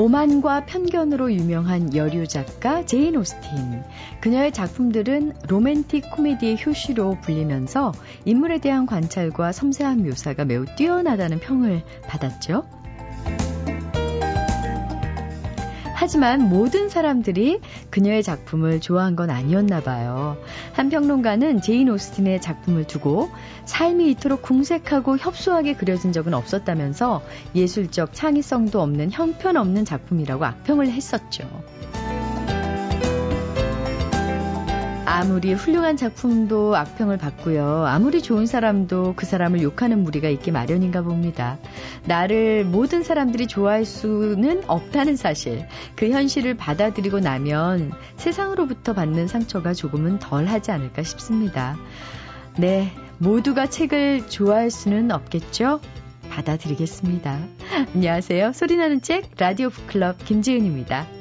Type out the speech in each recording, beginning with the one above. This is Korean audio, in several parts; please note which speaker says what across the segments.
Speaker 1: 오만과 편견으로 유명한 여류 작가 제인 오스틴. 그녀의 작품들은 로맨틱 코미디의 효시로 불리면서 인물에 대한 관찰과 섬세한 묘사가 매우 뛰어나다는 평을 받았죠. 하지만 모든 사람들이 그녀의 작품을 좋아한 건 아니었나 봐요. 한 평론가는 제인 오스틴의 작품을 두고 삶이 이토록 궁색하고 협소하게 그려진 적은 없었다면서 예술적 창의성도 없는 형편없는 작품이라고 악평을 했었죠. 아무리 훌륭한 작품도 악평을 받고요. 아무리 좋은 사람도 그 사람을 욕하는 무리가 있기 마련인가 봅니다. 나를 모든 사람들이 좋아할 수는 없다는 사실. 그 현실을 받아들이고 나면 세상으로부터 받는 상처가 조금은 덜 하지 않을까 싶습니다. 네. 모두가 책을 좋아할 수는 없겠죠? 받아들이겠습니다. 안녕하세요. 소리나는 책 라디오 북클럽 김지은입니다.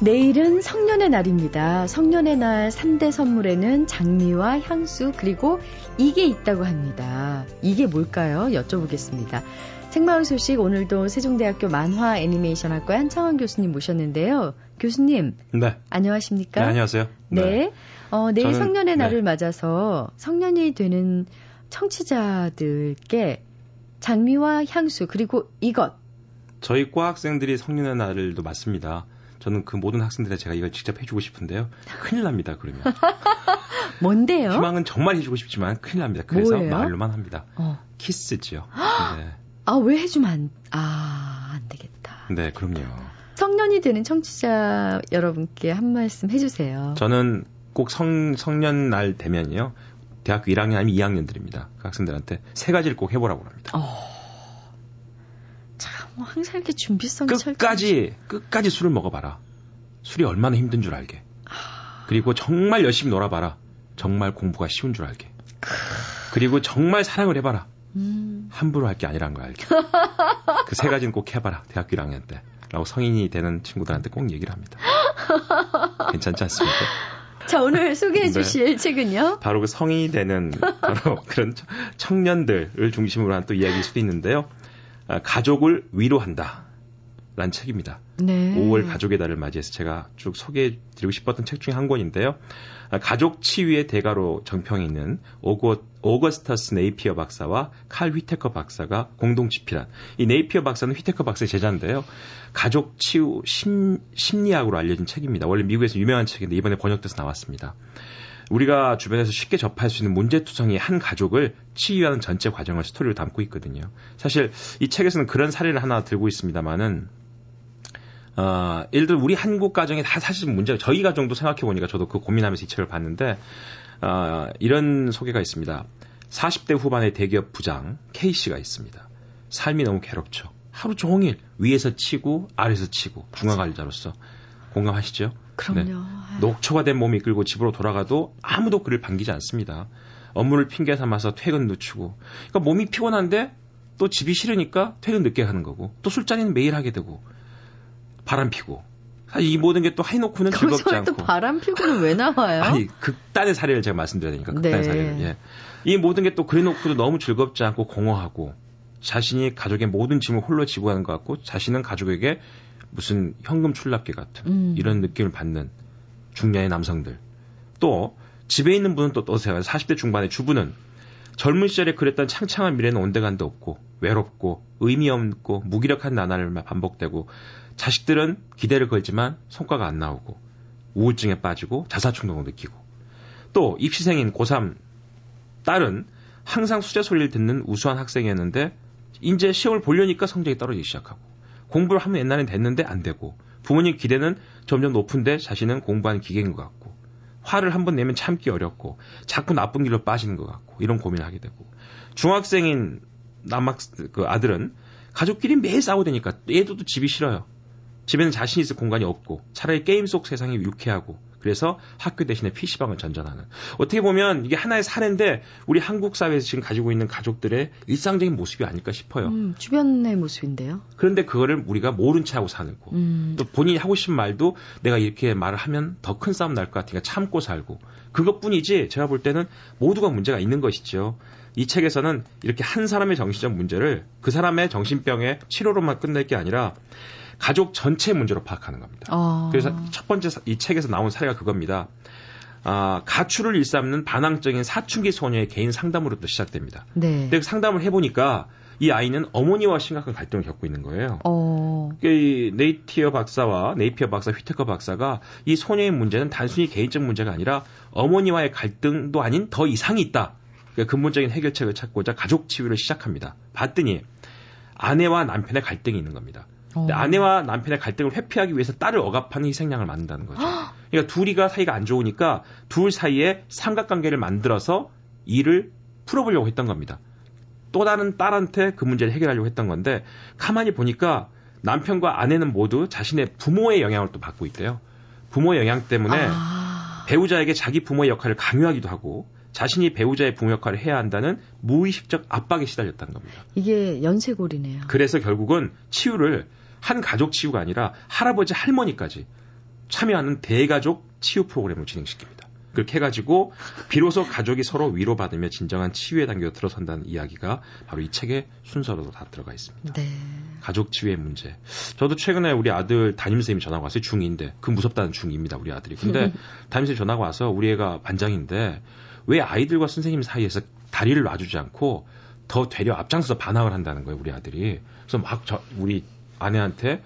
Speaker 1: 내일은 성년의 날입니다. 성년의 날 3대 선물에는 장미와 향수 그리고 이게 있다고 합니다. 이게 뭘까요? 여쭤보겠습니다. 책마을 소식 오늘도 세종대학교 만화 애니메이션 학과 한창원 교수님 모셨는데요. 교수님.
Speaker 2: 네.
Speaker 1: 안녕하십니까?
Speaker 2: 네, 안녕하세요.
Speaker 1: 네. 네. 어, 내일 저는, 성년의 네. 날을 맞아서 성년이 되는 청취자들께 장미와 향수 그리고 이것
Speaker 2: 저희 과 학생들이 성년의 날을도 맞습니다. 저는 그 모든 학생들에 제가 이걸 직접 해주고 싶은데요. 큰일 납니다, 그러면.
Speaker 1: 뭔데요?
Speaker 2: 희망은 정말 해주고 싶지만 큰일 납니다. 그래서 뭐예요? 말로만 합니다. 어. 키스지요.
Speaker 1: 네. 아, 왜 해주면 안, 아, 안 되겠다.
Speaker 2: 네, 그럼요.
Speaker 1: 성년이 되는 청취자 여러분께 한 말씀 해주세요.
Speaker 2: 저는 꼭 성, 성년 날 되면요. 대학교 1학년 아니면 2학년들입니다. 그 학생들한테 세 가지를 꼭 해보라고 합니다. 어.
Speaker 1: 뭐 항상 이렇게 준비성이
Speaker 2: 끝까지 철저히... 끝까지 술을 먹어봐라. 술이 얼마나 힘든 줄 알게. 그리고 정말 열심히 놀아봐라. 정말 공부가 쉬운 줄 알게. 그리고 정말 사랑을 해봐라. 음... 함부로 할 게 아니란 걸 알게. 그 세 가지는 꼭 해봐라. 대학교 1학년 때. 라고 성인이 되는 친구들한테 꼭 얘기를 합니다. 괜찮지 않습니까?
Speaker 1: 자, 오늘 소개해 네. 주실 네. 책은요?
Speaker 2: 바로 그 성인이 되는, 바로 그런 청년들을 중심으로 한 또 이야기일 수도 있는데요. 아, 가족을 위로한다. 라는 책입니다. 네. 5월 가족의 달을 맞이해서 제가 쭉 소개해 드리고 싶었던 책 중에 한 권인데요. 아, 가족 치유의 대가로 정평에 있는 오거, 오거스터스 네이피어 박사와 칼 휘테커 박사가 공동 집필한 이 네이피어 박사는 휘테커 박사의 제자인데요. 가족 치유 심, 심리학으로 알려진 책입니다. 원래 미국에서 유명한 책인데 이번에 번역돼서 나왔습니다. 우리가 주변에서 쉽게 접할 수 있는 문제투성이 한 가족을 치유하는 전체 과정을 스토리로 담고 있거든요. 사실 이 책에서는 그런 사례를 하나 들고 있습니다만은 어, 예를 들어 우리 한국 가정에 다 사실 문제가 저희 가정도 생각해 보니까 저도 그 고민하면서 이 책을 봤는데 어, 이런 소개가 있습니다. 40대 후반의 대기업 부장 K 씨가 있습니다. 삶이 너무 괴롭죠. 하루 종일 위에서 치고 아래에서 치고 중앙관리자로서 공감하시죠?
Speaker 1: 그럼요. 네.
Speaker 2: 녹초가 된 몸이 끌고 집으로 돌아가도 아무도 그를 반기지 않습니다. 업무를 핑계 삼아서 퇴근 늦추고. 그러니까 몸이 피곤한데 또 집이 싫으니까 퇴근 늦게 하는 거고 또 술자리는 매일 하게 되고 바람 피고 이 모든 게 또 해놓고는 즐겁지 않고.
Speaker 1: 또 바람 피고는 왜 나와요?
Speaker 2: 아니 극단의 사례를 제가 말씀드려야 되니까 극단의 네. 사례를. 예. 이 모든 게 또 그래놓고도 너무 즐겁지 않고 공허하고 자신이 가족의 모든 짐을 홀로 지고 하는 것 같고 자신은 가족에게 무슨 현금 출납기 같은 음. 이런 느낌을 받는 중년의 남성들. 또 집에 있는 분은 또 떠세요. 40대 중반의 주부는 젊은 시절에 그랬던 창창한 미래는 온데간데 없고 외롭고 의미 없고 무기력한 나날을 반복되고 자식들은 기대를 걸지만 성과가 안 나오고 우울증에 빠지고 자살 충동을 느끼고 또 입시생인 고3 딸은 항상 수제 소리를 듣는 우수한 학생이었는데 이제 시험을 보려니까 성적이 떨어지기 시작하고 공부를 하면 옛날엔 됐는데 안 되고 부모님 기대는 점점 높은데 자신은 공부하는 기계인 것 같고 화를 한번 내면 참기 어렵고 자꾸 나쁜 길로 빠지는 것 같고 이런 고민을 하게 되고 중학생인 남학 그 아들은 가족끼리 매일 싸우다니까 얘도 또 집이 싫어요. 집에는 자신 있을 공간이 없고 차라리 게임 속 세상이 유쾌하고 그래서 학교 대신에 PC방을 전전하는. 어떻게 보면 이게 하나의 사례인데 우리 한국 사회에서 지금 가지고 있는 가족들의 일상적인 모습이 아닐까 싶어요. 음,
Speaker 1: 주변의 모습인데요.
Speaker 2: 그런데 그거를 우리가 모른 채 하고 사는 거. 음. 또 본인이 하고 싶은 말도 내가 이렇게 말을 하면 더 큰 싸움 날 것 같으니까 참고 살고. 그것뿐이지 제가 볼 때는 모두가 문제가 있는 것이죠. 이 책에서는 이렇게 한 사람의 정신적 문제를 그 사람의 정신병의 치료로만 끝낼 게 아니라 가족 전체 문제로 파악하는 겁니다. 어. 그래서 첫 번째 이 책에서 나온 사례가 그겁니다. 아, 가출을 일삼는 반항적인 사춘기 소녀의 개인 상담으로부터 시작됩니다. 네. 근데 그 상담을 해보니까 이 아이는 어머니와 심각한 갈등을 겪고 있는 거예요. 어. 이 네이티어 박사와 네이피어 박사, 휘테커 박사가 이 소녀의 문제는 단순히 개인적 문제가 아니라 어머니와의 갈등도 아닌 더 이상이 있다. 그러니까 근본적인 해결책을 찾고자 가족 치유를 시작합니다. 봤더니 아내와 남편의 갈등이 있는 겁니다. 어. 아내와 남편의 갈등을 회피하기 위해서 딸을 억압하는 희생양을 만든다는 거죠. 그러니까 둘이가 사이가 안 좋으니까 둘 사이에 삼각관계를 만들어서 일을 풀어보려고 했던 겁니다. 또 다른 딸한테 그 문제를 해결하려고 했던 건데 가만히 보니까 남편과 아내는 모두 자신의 부모의 영향을 또 받고 있대요. 부모의 영향 때문에 아... 배우자에게 자기 부모의 역할을 강요하기도 하고 자신이 배우자의 부모 역할을 해야 한다는 무의식적 압박에 시달렸다는 겁니다.
Speaker 1: 이게 연쇄골이네요.
Speaker 2: 그래서 결국은 치유를 한 가족 치유가 아니라 할아버지 할머니까지 참여하는 대가족 치유 프로그램을 진행시킵니다. 그렇게 해가지고 비로소 가족이 서로 위로받으며 진정한 치유의 단계로 들어선다는 이야기가 바로 이 책의 순서로 다 들어가 있습니다. 네. 가족 치유의 문제. 저도 최근에 우리 아들 담임선생님이 전화가 왔어요. 중2인데. 그 무섭다는 중2입니다. 우리 아들이. 근데 담임선생님이 전화가 와서 우리 애가 반장인데 왜 아이들과 선생님 사이에서 다리를 놔주지 않고 더 되려 앞장서서 반항을 한다는 거예요. 우리 아들이. 그래서 막 저, 우리 아내한테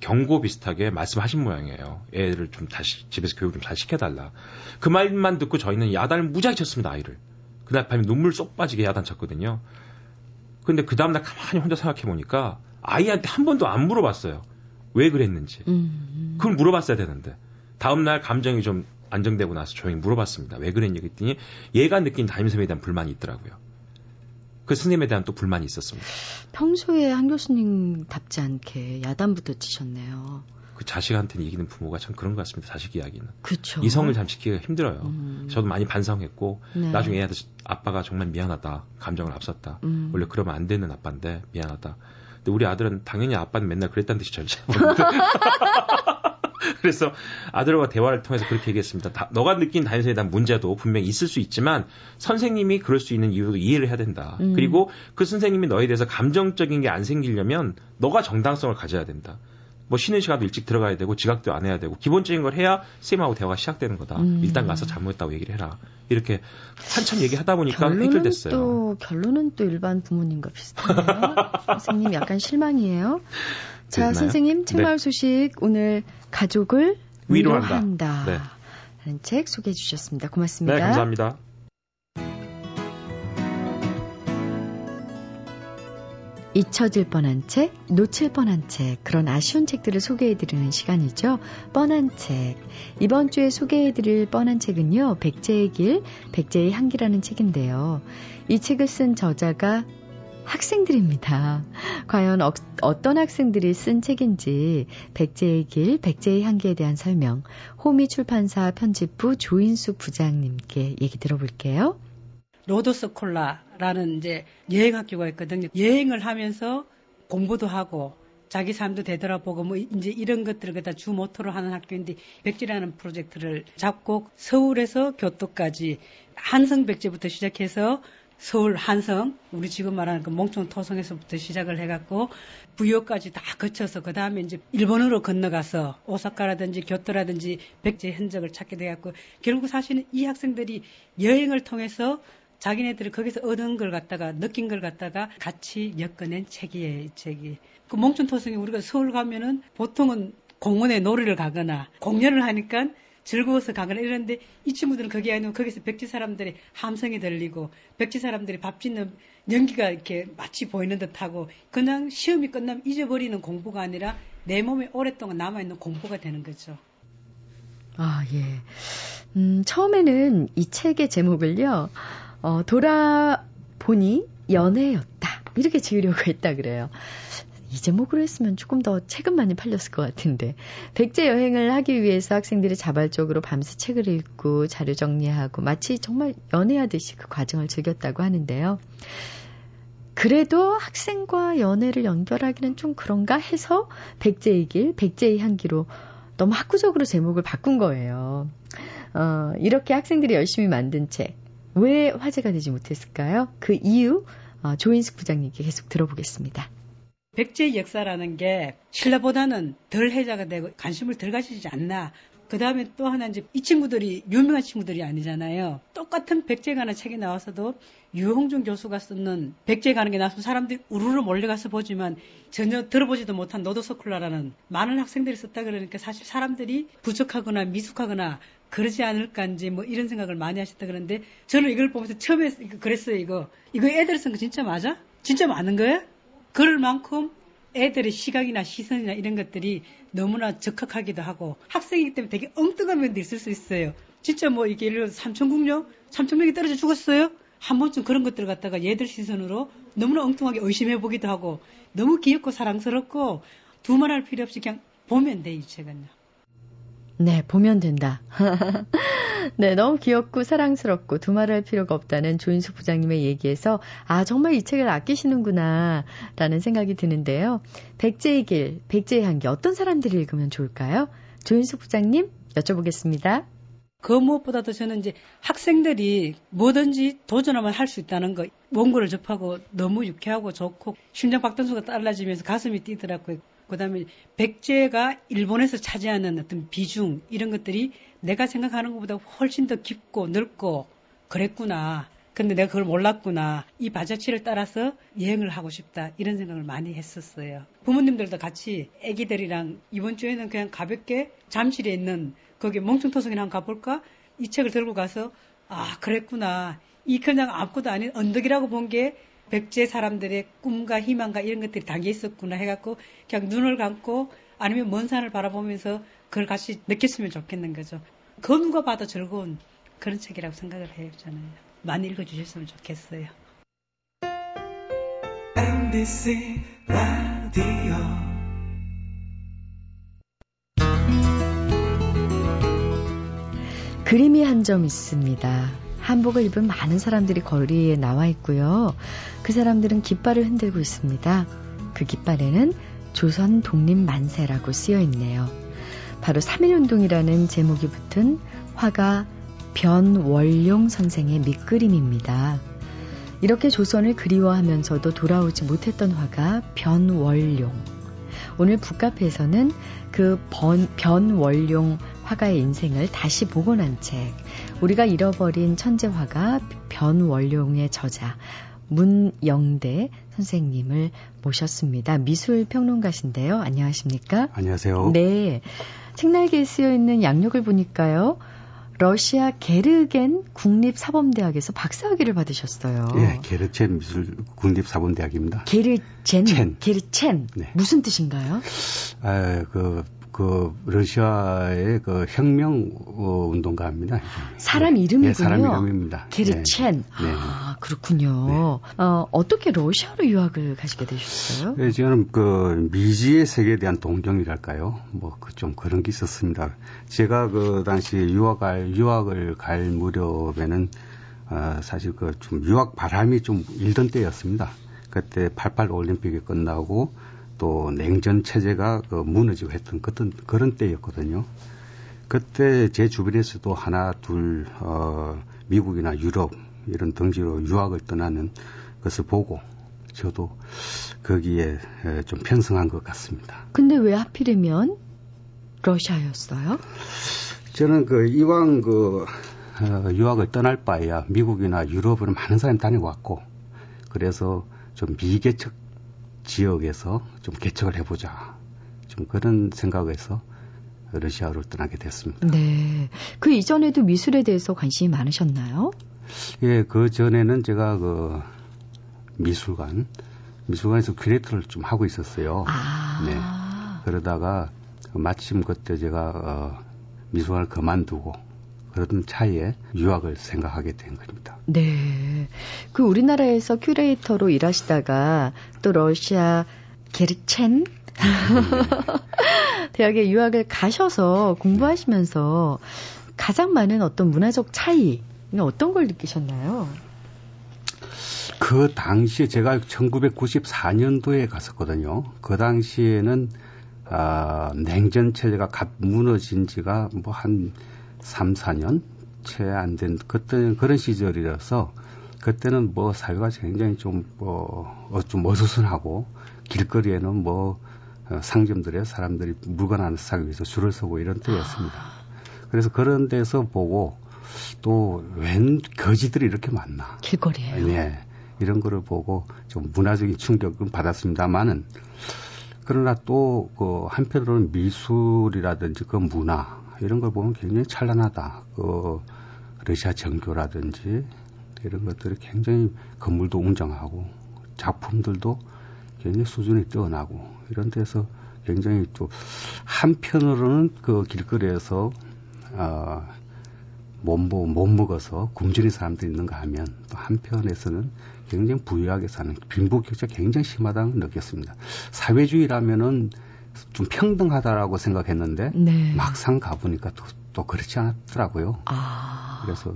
Speaker 2: 경고 비슷하게 말씀하신 모양이에요. 애를 좀 다시 집에서 교육 좀 잘 시켜달라. 그 말만 듣고 저희는 야단을 무지하게 쳤습니다 아이를. 그날 밤에 눈물 쏙 빠지게 야단 쳤거든요. 근데 그 다음날 가만히 혼자 생각해 보니까 아이한테 한 번도 안 물어봤어요. 왜 그랬는지. 음. 그걸 물어봤어야 되는데. 다음날 감정이 좀 안정되고 나서 조용히 물어봤습니다. 왜 그랬냐 그랬더니 얘가 느낀 담임선생님에 대한 불만이 있더라고요. 그 스님에 대한 또 불만이 있었습니다.
Speaker 1: 평소에 한 교수님답지 않게 야단부터 치셨네요.
Speaker 2: 그 자식한테는 이기는 부모가 참 그런 것 같습니다. 자식 이야기는.
Speaker 1: 그렇죠.
Speaker 2: 이성을 잠시키기가 힘들어요. 음. 저도 많이 반성했고 네. 나중에 애한테 아빠가 정말 미안하다. 감정을 앞섰다. 음. 원래 그러면 안 되는 아빠인데 미안하다. 근데 우리 아들은 당연히 아빠는 맨날 그랬다는 듯이 절제. 그래서 아들과 대화를 통해서 그렇게 얘기했습니다. 다, 너가 느낀 다인성에 대한 문제도 분명히 있을 수 있지만 선생님이 그럴 수 있는 이유도 이해를 해야 된다. 음. 그리고 그 선생님이 너에 대해서 감정적인 게 안 생기려면 너가 정당성을 가져야 된다. 뭐 쉬는 시간도 일찍 들어가야 되고 지각도 안 해야 되고 기본적인 걸 해야 쌤하고 대화가 시작되는 거다. 음. 일단 가서 잘못했다고 얘기를 해라. 이렇게 한참 얘기하다 보니까 해결됐어요.
Speaker 1: 또 결론은 또 일반 부모님과 비슷하네요. 선생님 약간 실망이에요. 자, 됐나요? 선생님 책마을 네. 소식 오늘 가족을 위로한다. 위로한다. 네. 라는 책 소개해 주셨습니다. 고맙습니다.
Speaker 2: 네, 감사합니다.
Speaker 1: 잊혀질 뻔한 책, 놓칠 뻔한 책, 그런 아쉬운 책들을 소개해드리는 시간이죠. 뻔한 책. 이번 주에 소개해드릴 뻔한 책은요, 백제의 길, 백제의 향기라는 책인데요. 이 책을 쓴 저자가 학생들입니다. 과연 어, 떤 학생들이 쓴 책인지 백제의 길, 백제의 향기에 대한 설명 호미 출판사 편집부 조인숙 부장님께 얘기 들어볼게요.
Speaker 3: 로도스 콜라라는 이제 여행 학교가 있거든요. 여행을 하면서 공부도 하고 자기 삶도 되돌아보고 뭐 이제 이런 것들을 갖다 주 모토로 하는 학교인데 백지라는 프로젝트를 잡고 서울에서 교토까지 한성 백제부터 시작해서 서울 한성, 우리 지금 말하는 그 몽촌 토성에서부터 시작을 해갖고 부여까지 다 거쳐서 그 다음에 이제 일본으로 건너가서 오사카라든지 교토라든지 백제 흔적을 찾게 돼갖고 결국 사실은 이 학생들이 여행을 통해서 자기네들이 거기서 얻은 걸 갖다가 느낀 걸 갖다가 같이 엮어낸 책이에요, 이 책이. 그 몽촌 토성에 우리가 서울 가면은 보통은 공원에 놀이를 가거나 공연을 하니까 즐거워서 가거나 이러는데 이 친구들은 거기 아니면 거기서 백지 사람들의 함성이 들리고 백지 사람들이 밥 짓는 연기가 이렇게 마치 보이는 듯하고 그냥 시험이 끝나면 잊어버리는 공부가 아니라 내 몸에 오랫동안 남아있는 공부가 되는 거죠.
Speaker 1: 아, 예. 음, 처음에는 이 책의 제목을요, 어, 돌아보니 연애였다. 이렇게 지으려고 했다 그래요. 이 제목으로 했으면 조금 더 책은 많이 팔렸을 것 같은데 백제 여행을 하기 위해서 학생들이 자발적으로 밤새 책을 읽고 자료 정리하고 마치 정말 연애하듯이 그 과정을 즐겼다고 하는데요. 그래도 학생과 연애를 연결하기는 좀 그런가 해서 백제의 길, 백제의 향기로 너무 학구적으로 제목을 바꾼 거예요. 어, 이렇게 학생들이 열심히 만든 책. 왜 화제가 되지 못했을까요? 그 이유 어, 조인숙 부장님께 계속 들어보겠습니다.
Speaker 3: 백제 역사라는 게 신라보다는 덜 해자가 되고 관심을 덜 가지지 않나. 그 다음에 또 하나 이제 이 친구들이 유명한 친구들이 아니잖아요. 똑같은 백제 가는 책이 나와서도 유홍준 교수가 쓰는 백제 가는 게 나와서 사람들이 우르르 몰려가서 보지만 전혀 들어보지도 못한 노도서쿨라라는 많은 학생들이 썼다 그러니까 사실 사람들이 부족하거나 미숙하거나 그러지 않을까인지 뭐 이런 생각을 많이 하셨다 그러는데 저는 이걸 보면서 처음에 그랬어요 이거 이거 애들 쓴 거 진짜 맞아? 진짜 맞는 거예요? 그럴 만큼 애들의 시각이나 시선이나 이런 것들이 너무나 적합하기도 하고 학생이기 때문에 되게 엉뚱한 면도 있을 수 있어요. 진짜 뭐 이게 예를 들어서 삼천국령? 삼천명이 떨어져 죽었어요? 한 번쯤 그런 것들을 갖다가 얘들 시선으로 너무나 엉뚱하게 의심해 보기도 하고 너무 귀엽고 사랑스럽고 두말할 필요 없이 그냥 보면 돼, 이 책은요.
Speaker 1: 네, 보면 된다. 네, 너무 귀엽고 사랑스럽고 두말할 필요가 없다는 조인숙 부장님의 얘기에서 아, 정말 이 책을 아끼시는구나 라는 생각이 드는데요. 백제의 길, 백제의 향기 어떤 사람들이 읽으면 좋을까요? 조인숙 부장님 여쭤보겠습니다.
Speaker 3: 그 무엇보다도 저는 이제 학생들이 뭐든지 도전하면 할 수 있다는 거, 원고를 접하고 너무 유쾌하고 좋고 심장 박동수가 빨라지면서 가슴이 뛰더라고요. 그다음에 백제가 일본에서 차지하는 어떤 비중 이런 것들이 내가 생각하는 것보다 훨씬 더 깊고 넓고 그랬구나. 근데 내가 그걸 몰랐구나. 이 바자치를 따라서 여행을 하고 싶다. 이런 생각을 많이 했었어요. 부모님들도 같이 애기들이랑 이번 주에는 그냥 가볍게 잠실에 있는 거기 멍청토성이나 한번 가볼까? 이 책을 들고 가서 아 그랬구나. 이 그냥 아무것도 아닌 언덕이라고 본게 백제 사람들의 꿈과 희망과 이런 것들이 담겨 있었구나 해갖고 그냥 눈을 감고 아니면 먼 산을 바라보면서 그걸 같이 느꼈으면 좋겠는 거죠. 그 누가 봐도 즐거운 그런 책이라고 생각을 해요, 저는. 많이 읽어주셨으면 좋겠어요. MBC 라디오
Speaker 1: 그림이 한 점 있습니다. 한복을 입은 많은 사람들이 거리에 나와 있고요. 그 사람들은 깃발을 흔들고 있습니다. 그 깃발에는 조선 독립 만세라고 쓰여 있네요. 바로 3.1운동이라는 제목이 붙은 화가 변월용 선생의 밑그림입니다. 이렇게 조선을 그리워하면서도 돌아오지 못했던 화가 변월용. 오늘 북카페에서는 그 번, 변월용 화가의 인생을 다시 복원한 책, 우리가 잃어버린 천재 화가 변원룡의 저자 문영대 선생님을 모셨습니다. 미술 평론가신데요. 안녕하십니까?
Speaker 4: 안녕하세요.
Speaker 1: 네. 책날개에 쓰여 있는 양력을 보니까요. 러시아 게르겐 국립사범대학에서 박사학위를 받으셨어요.
Speaker 4: 예, 게르첸 미술 국립사범대학입니다.
Speaker 1: 게르첸, 첸. 게르첸. 네. 무슨 뜻인가요?
Speaker 4: 아, 그, 그 러시아의 그 혁명 어, 운동가입니다.
Speaker 1: 사람 네. 이름이군요. 네,
Speaker 4: 사람 이름입니다.
Speaker 1: 게르첸. 네. 아, 그렇군요. 네. 어, 어떻게 러시아로 유학을 가시게 되셨어요?
Speaker 4: 네, 저는 그 미지의 세계에 대한 동경이랄까요? 뭐그좀 그런 게 있었습니다. 제가 그 당시 유학을 유학을 갈 무렵에는 어, 사실 그 좀 유학 바람이 좀 일던 때였습니다. 그때 88 올림픽이 끝나고 또 냉전 체제가 그 무너지고 했던 그런 그런 때였거든요. 그때 제 주변에서도 하나 둘 어, 미국이나 유럽 이런 등지로 유학을 떠나는 것을 보고 저도 거기에 좀 편성한 것 같습니다.
Speaker 1: 근데 왜 하필이면 러시아였어요?
Speaker 4: 저는 그 이왕 그 어, 유학을 떠날 바에야 미국이나 유럽을 많은 사람이 다녀왔고 그래서 좀 미개척 지역에서 좀 개척을 해보자. 좀 그런 생각에서 러시아로 떠나게 됐습니다.
Speaker 1: 네. 그 이전에도 미술에 대해서 관심이 많으셨나요?
Speaker 4: 예, 그 전에는 제가 그 미술관, 미술관에서 큐레이터를 좀 하고 있었어요.
Speaker 1: 아. 네.
Speaker 4: 그러다가 마침 그때 제가 어, 미술관을 그만두고 그런 차에 유학을 생각하게 된 겁니다.
Speaker 1: 네. 그 우리나라에서 큐레이터로 일하시다가 또 러시아 게르첸 대학에 유학을 가셔서 공부하시면서 가장 많은 어떤 문화적 차이 어떤 걸 느끼셨나요?
Speaker 4: 그 당시에 제가 1994년도에 갔었거든요. 그 당시에는 아, 냉전 체제가 갓 무너진 지가 뭐 한 3, 4년 채 안 된 그때 그런 시절이라서 그때는 뭐 사회가 굉장히 좀뭐좀 어, 어수선하고 길거리에는 뭐 어, 상점들에 사람들이 물건 하나 사기 위해서 줄을 서고 이런 때였습니다. 그래서 그런 데서 보고 또 웬 거지들이 이렇게 많나.
Speaker 1: 길거리에
Speaker 4: 네. 이런 거를 보고 좀 문화적인 충격은 받았습니다만은 그러나 또 그 한편으로는 미술이라든지 그 문화 이런 걸 보면 굉장히 찬란하다. 그 러시아 정교라든지 이런 것들이 굉장히 건물도 웅장하고 작품들도 굉장히 수준이 뛰어나고 이런 데서 굉장히 또 한편으로는 그 길거리에서 어, 못, 못 먹어서 굶주린 사람들이 있는가 하면 또 한편에서는 굉장히 부유하게 사는 빈부격차 굉장히 심하다는 걸 느꼈습니다. 사회주의라면은 좀 평등하다라고 생각했는데 네. 막상 가보니까 또, 또 그렇지 않더라고요. 아. 그래서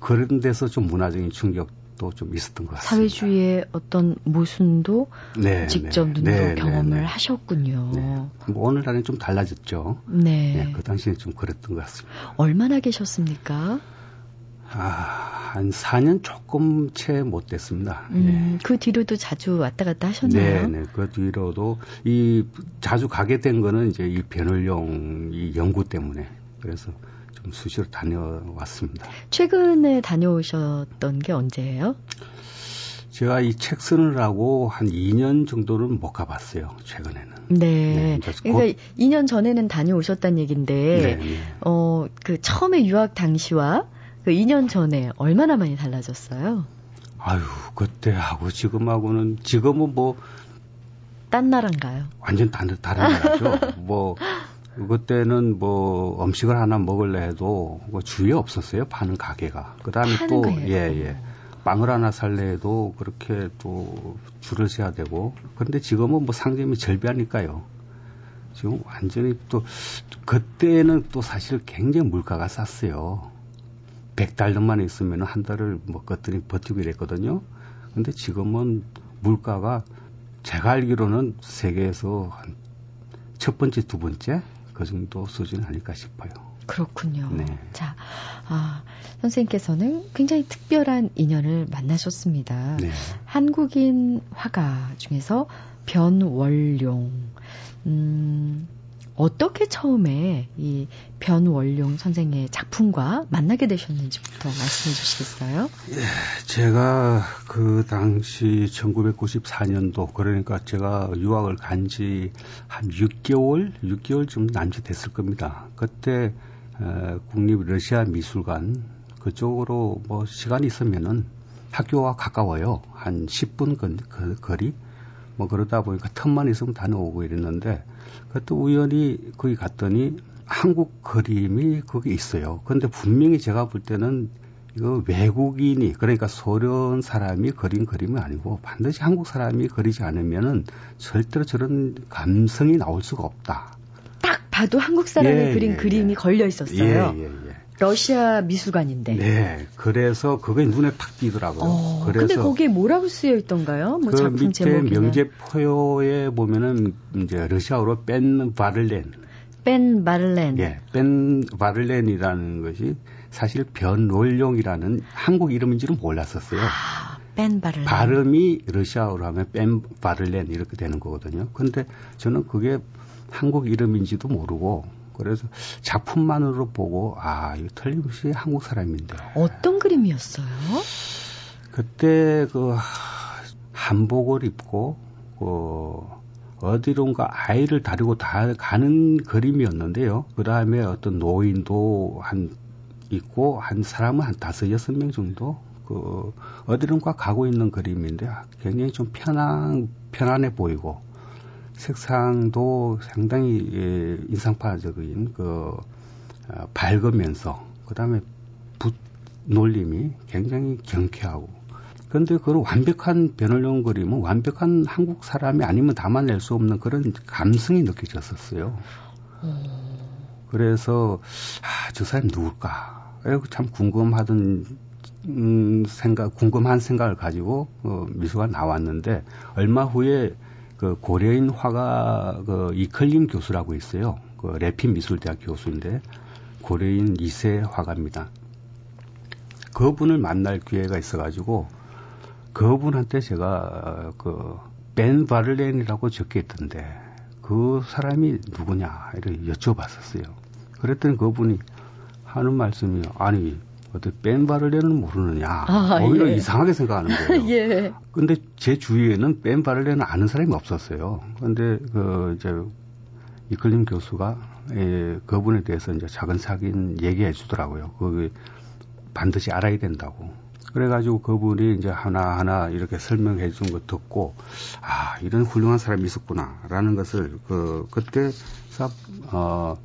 Speaker 4: 그런 데서 좀 문화적인 충격도 좀 있었던 것 같습니다.
Speaker 1: 사회주의의 어떤 모순도 네, 직접 네, 눈으로 네, 네 경험을 네, 하셨군요. 뭐
Speaker 4: 오늘날은 좀 달라졌죠. 네. 그 당시에 좀 그랬던 것 같습니다.
Speaker 1: 얼마나 계셨습니까?
Speaker 4: 아, 한 4년 조금 채 못 됐습니다.
Speaker 1: 음, 네. 그 뒤로도 자주 왔다 갔다 하셨나요?
Speaker 4: 네, 네. 그 뒤로도 이 자주 가게 된 거는 이제 이 변월용 이 연구 때문에 그래서 좀 수시로 다녀왔습니다.
Speaker 1: 최근에 다녀오셨던 게 언제예요?
Speaker 4: 제가 이 책 쓰느라고 한 2년 정도는 못 가봤어요, 최근에는.
Speaker 1: 네. 네 그러니까 곧... 2년 전에는 다녀오셨다는 얘기인데, 네, 네. 어, 그 처음에 유학 당시와 그 2년 전에 얼마나 많이 달라졌어요?
Speaker 4: 아유, 그때하고 지금하고는, 지금은 뭐,
Speaker 1: 딴 나라인가요?
Speaker 4: 완전 다른, 다른 나라죠. 뭐, 그때는 뭐 음식을 하나 먹을래 해도 뭐 주위에 없었어요. 파는 가게가. 그 다음에 또, 예, 예. 빵을 하나 살래 해도 그렇게 또 줄을 서야 되고. 그런데 지금은 뭐 상점이 절비하니까요. 지금 완전히 또, 그때는 또 사실 굉장히 물가가 쌌어요. 100달러만 있으면 한 달을 뭐 것들이 버티고 이랬거든요. 근데 지금은 물가가 제가 알기로는 세계에서 한 첫 번째, 두 번째 그 정도 수준 아닐까 싶어요.
Speaker 1: 그렇군요. 네. 자, 아, 선생님께서는 굉장히 특별한 인연을 만나셨습니다. 네. 한국인 화가 중에서 변월룡. 음, 어떻게 처음에 이 변월룡 선생의 작품과 만나게 되셨는지부터 말씀해 주시겠어요?
Speaker 4: 예, 제가 그 당시 1994년도 그러니까 제가 유학을 간 지 한 6개월, 6개월쯤 남짓됐을 겁니다. 그때 에, 국립 러시아 미술관 그쪽으로 뭐 시간이 있으면은 학교와 가까워요. 한 10분 거, 그, 거리. 뭐 그러다 보니까 틈만 있으면 다녀오고 이랬는데 그것도 우연히 거기 갔더니 한국 그림이 거기 있어요. 그런데 분명히 제가 볼 때는 이거 외국인이 그러니까 소련 사람이 그린 그림이 아니고 반드시 한국 사람이 그리지 않으면은 절대로 저런 감성이 나올 수가 없다.
Speaker 1: 딱 봐도 한국 사람이 예, 그린 예, 그림이 예. 걸려 있었어요. 예, 예, 예. 러시아 미술관인데.
Speaker 4: 네. 그래서 그게 눈에 탁 띄더라고요. 어,
Speaker 1: 그래서 근데 거기에 뭐라고 쓰여 있던가요?
Speaker 4: 뭐 그 작품 밑에 제목이나. 명제 포효에 보면은 이제 러시아어로 뺀 바를렌.
Speaker 1: 뺀 바를렌.
Speaker 4: 예. 뺀 바를렌이라는 것이 사실 변월룡이라는 한국 이름인지는 몰랐었어요. 아,
Speaker 1: 뺀 바를렌.
Speaker 4: 발음이 러시아어로 하면 뺀 바를렌 이렇게 되는 거거든요. 근데 저는 그게 한국 이름인지도 모르고 그래서 작품만으로 보고 아 이거 틀림없이 한국 사람인데.
Speaker 1: 어떤 그림이었어요?
Speaker 4: 그때 그 한복을 입고 그 어디론가 아이를 다리고 다 가는 그림이었는데요. 그 다음에 어떤 노인도 한 있고 한 사람은 한 다섯 여섯 명 정도 그 어디론가 가고 있는 그림인데 굉장히 좀 편안 편안해 보이고 색상도 상당히 예, 인상파적인 그 어, 밝으면서 그다음에 붓 놀림이 굉장히 경쾌하고 그런데 그런 완벽한 변을용 그림은 완벽한 한국 사람이 아니면 담아낼 수 없는 그런 감성이 느껴졌었어요. 그래서 아, 저 사람 누굴까? 참 궁금하던 음, 생각, 궁금한 생각을 가지고 어, 미소가 나왔는데 얼마 후에 그 고려인 화가 그 이클림 교수라고 있어요. 그 래핀 미술대학 교수인데 고려인 2세 화가입니다. 그분을 만날 기회가 있어가지고 그분한테 제가 그 벤 바를렌이라고 적혀 있던데 그 사람이 누구냐 이렇게 여쭤봤었어요. 그랬더니 그분이 하는 말씀이 아니 어떻게 뺀 바를렌은 모르느냐 아, 오히려 예. 이상하게 생각하는 거예요. 예. 근데 제 주위에는 뺀 바를렌을 아는 사람이 없었어요. 근데 그 이제 이클림 교수가 예, 그분에 대해서 이제 작은 사긴 얘기해 주더라고요. 그 반드시 알아야 된다고. 그래가지고 그분이 이제 하나하나 이렇게 설명해 준 거 듣고, 아, 이런 훌륭한 사람이 있었구나, 라는 것을 그, 그때 싹, 어,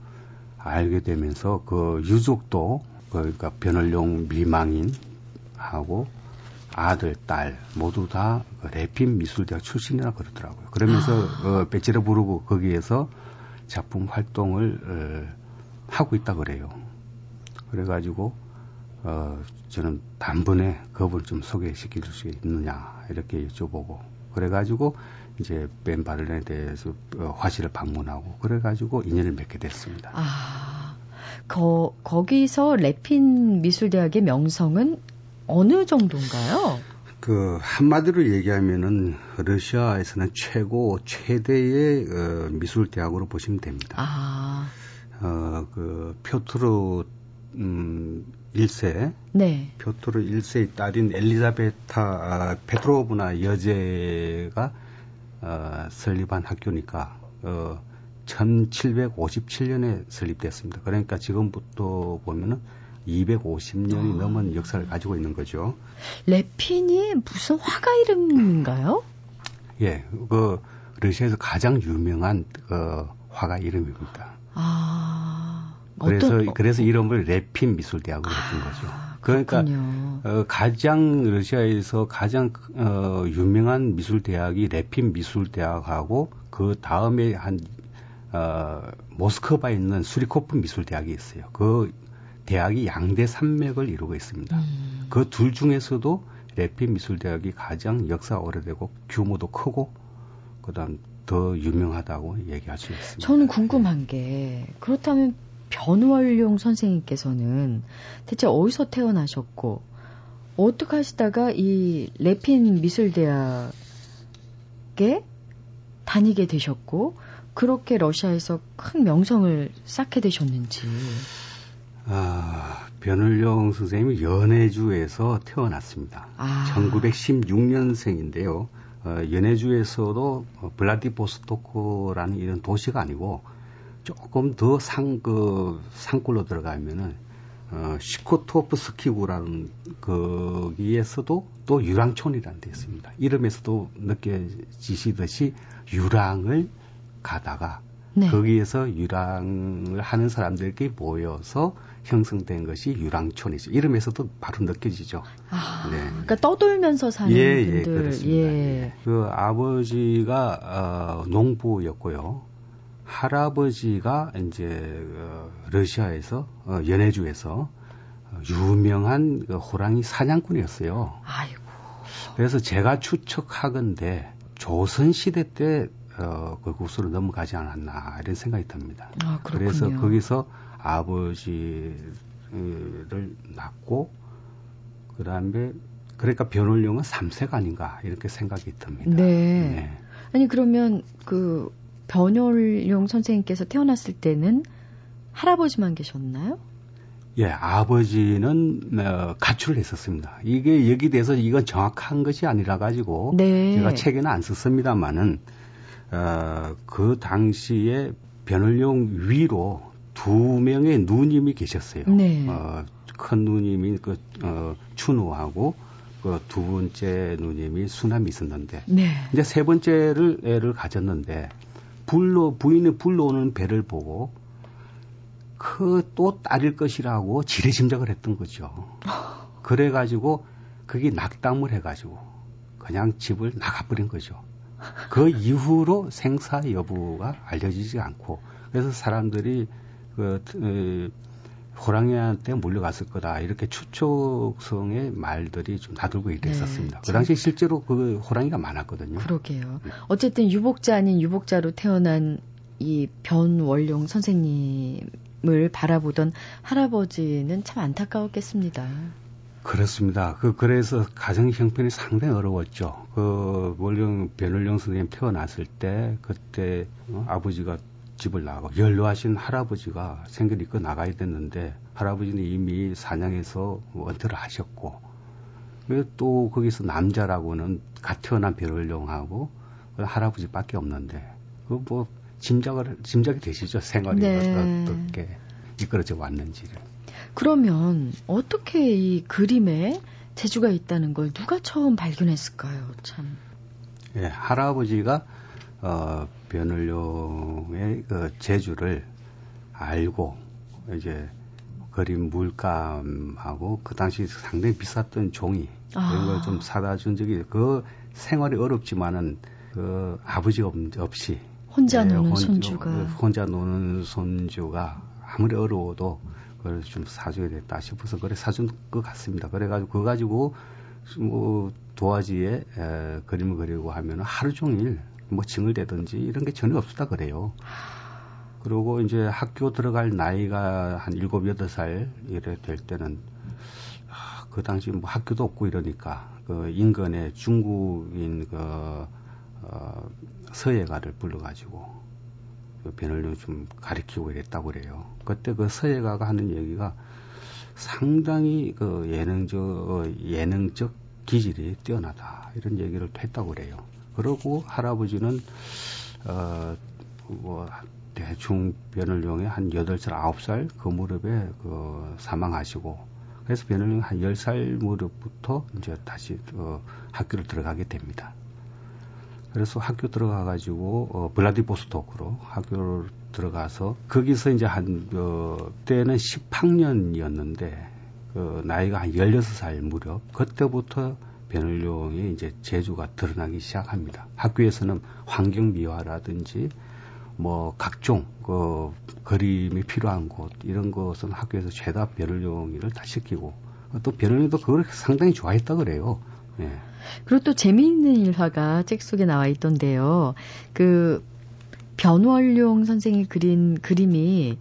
Speaker 4: 알게 되면서 그 유족도, 그러니까 변월용 미망인 하고 아들, 딸 모두 다그 래핀 미술대학 출신이라 그러더라고요. 그러면서 아. 어, 배지를 부르고 거기에서 작품 활동을 어, 하고 있다 그래요. 그래가지고 어, 저는 단번에 그분 좀 소개시켜 줄수 있느냐 이렇게 여쭤보고 그래가지고 이제 벤 바를렌에 대해서 어, 화실을 방문하고 그래가지고 인연을 맺게 됐습니다.
Speaker 1: 아, 거, 거기서 래핀 미술대학의 명성은 어느 정도인가요?
Speaker 4: 그 한마디로 얘기하면은 러시아에서는 최고 최대의 어, 미술 대학으로 보시면 됩니다. 아. 어 그 표트르 음 1세 네. 표트르 1세의 딸인 엘리자베타 아, 페트로브나 여제가 어, 설립한 학교니까 어 1757년에 설립됐습니다. 그러니까 지금부터 보면은 250년이 아. 넘은 역사를 가지고 있는 거죠.
Speaker 1: 레핀이 무슨 화가 이름인가요?
Speaker 4: 예, 그 러시아에서 가장 유명한 그 화가 이름입니다. 아. 그래서 어떤, 그래서 이름을 레핀 미술대학으로 했던 아, 거죠. 그러니까 어, 가장 러시아에서 가장 어, 유명한 미술대학이 레핀 미술대학하고 그 다음에 한 어, 모스크바에 있는 수리코프 미술대학이 있어요. 그 대학이 양대 산맥을 이루고 있습니다. 음. 그둘 중에서도 레핀 미술대학이 가장 역사 오래되고 규모도 크고 그다음 더 유명하다고 얘기할 수 있습니다.
Speaker 1: 저는 궁금한 게 그렇다면 변월용 선생님께서는 대체 어디서 태어나셨고 어떻게 하시다가 이 레핀 미술대학에 다니게 되셨고 그렇게 러시아에서 큰 명성을 쌓게 되셨는지.
Speaker 4: 아, 변을영 선생님이 연해주에서 태어났습니다. 아. 1916년생인데요. 어, 연해주에서도 블라디보스토크라는 이런 도시가 아니고 조금 더 상, 그, 산골로 들어가면은, 어, 시코토프스키구라는 거기에서도 또 유랑촌이라는 데 있습니다. 이름에서도 느껴지시듯이 유랑을 가다가 네. 거기에서 유랑을 하는 사람들끼리 모여서 형성된 것이 유랑촌이죠. 이름에서도 바로 느껴지죠.
Speaker 1: 아, 네. 그러니까 떠돌면서 사는 예, 예 분들. 예, 그렇습니다. 예.
Speaker 4: 그 아버지가 어, 농부였고요. 할아버지가 이제 어, 러시아에서 어, 연해주에서 어, 유명한 그 호랑이 사냥꾼이었어요. 아이고. 그래서 제가 추측하건데 조선 시대 때 어, 그 국수로 넘어가지 않았나 이런 생각이 듭니다. 아, 그래서 거기서 아버지를 낳고 그다음에 그러니까 변홀령은 3세가 아닌가 이렇게 생각이 듭니다. 네.
Speaker 1: 네. 아니 그러면 그 변홀용 선생님께서 태어났을 때는 할아버지만 계셨나요?
Speaker 4: 예, 아버지는 어, 가출을 했었습니다. 이게 여기 대해서 이건 정확한 것이 아니라 가지고 네. 제가 책에는 안 썼습니다만은 어, 그 당시에 변을용 위로 두 명의 누님이 계셨어요. 네. 어, 큰 누님이 그 어, 춘우하고 그 두 번째 누님이 수남이 있었는데 네. 이제 세 번째를 애를 가졌는데 불로 부인이 불러오는 배를 보고 그 또 딸일 것이라고 지레짐작을 했던 거죠. 그래가지고 그게 낙담을 해가지고 그냥 집을 나가버린 거죠. 그 이후로 생사 여부가 알려지지 않고 그래서 사람들이 그 에, 호랑이한테 몰려갔을 거다 이렇게 추측성의 말들이 좀 나돌고 이랬었습니다. 네, 그 당시 실제로 그 호랑이가 많았거든요.
Speaker 1: 그러게요. 어쨌든 유복자 아닌 유복자로 태어난 이 변월용 선생님의 그림을 바라보던 할아버지는 참 안타까웠겠습니다.
Speaker 4: 그렇습니다. 그 그래서 가정 형편이 상당히 어려웠죠. 그 원령 변을령 선생님 태어났을 때 그때 어, 아버지가 집을 나가고 연로하신 할아버지가 생계를 이끌어 나가야 됐는데 할아버지는 이미 사냥해서 은퇴를 하셨고 또 거기서 남자라고는 갓 태어난 변을령하고 할아버지밖에 없는데 그 뭐 짐작을 짐작이 되시죠 생활이 네. 어떻게 이끌어져 왔는지를.
Speaker 1: 그러면 어떻게 이 그림에 재주가 있다는 걸 누가 처음 발견했을까요? 참.
Speaker 4: 예, 할아버지가 어, 변을용의 그 재주를 알고 이제 그림 물감하고 그 당시 상당히 비쌌던 종이 아. 이런 걸 좀 사다 준 적이 그 생활이 어렵지만은 그 아버지가 없이
Speaker 1: 혼자 네, 노는 혼, 손주가
Speaker 4: 혼자 노는 손주가 아무리 어려워도 그걸 좀 사줘야 됐다 싶어서 그래 사준 것 같습니다. 그래가지고 그거 가지고 뭐 도화지에 에, 그림을 그리고 하면 하루 종일 뭐 징을대든지 이런 게 전혀 없었다 그래요. 그리고 이제 학교 들어갈 나이가 한 일곱 여덟 살 이래 될 때는 아, 그 당시 뭐 학교도 없고 이러니까 그 인근에 중국인 그 어, 서예가를 불러가지고 그 변을 좀 가리키고 이랬다고 그래요. 그때 그 서예가가 하는 얘기가 상당히 그 예능적 예능적 기질이 뛰어나다 이런 얘기를 했다고 그래요. 그러고 할아버지는 어 뭐 대충 변을용에 한 8살, 9살 그 무렵에 그 사망하시고 그래서 변을용 한 10살 무렵부터 이제 다시 어, 학교를 들어가게 됩니다. 그래서 학교 들어가가지고 어, 블라디보스토크로 학교를 들어가서 거기서 이제 한 어, 때는 10학년이었는데 그 나이가 한 16살 무렵 그때부터 변을용의 이제 재주가 드러나기 시작합니다. 학교에서는 환경 미화라든지 뭐 각종 그 그림이 필요한 곳 이런 것은 학교에서 죄다 변을용이를 다 시키고 또 변을용도 그걸 상당히 좋아했다 그래요. 예.
Speaker 1: 그리고 또 재미있는 일화가 책 속에 나와 있던데요. 그 변월용 선생이 그린 그림이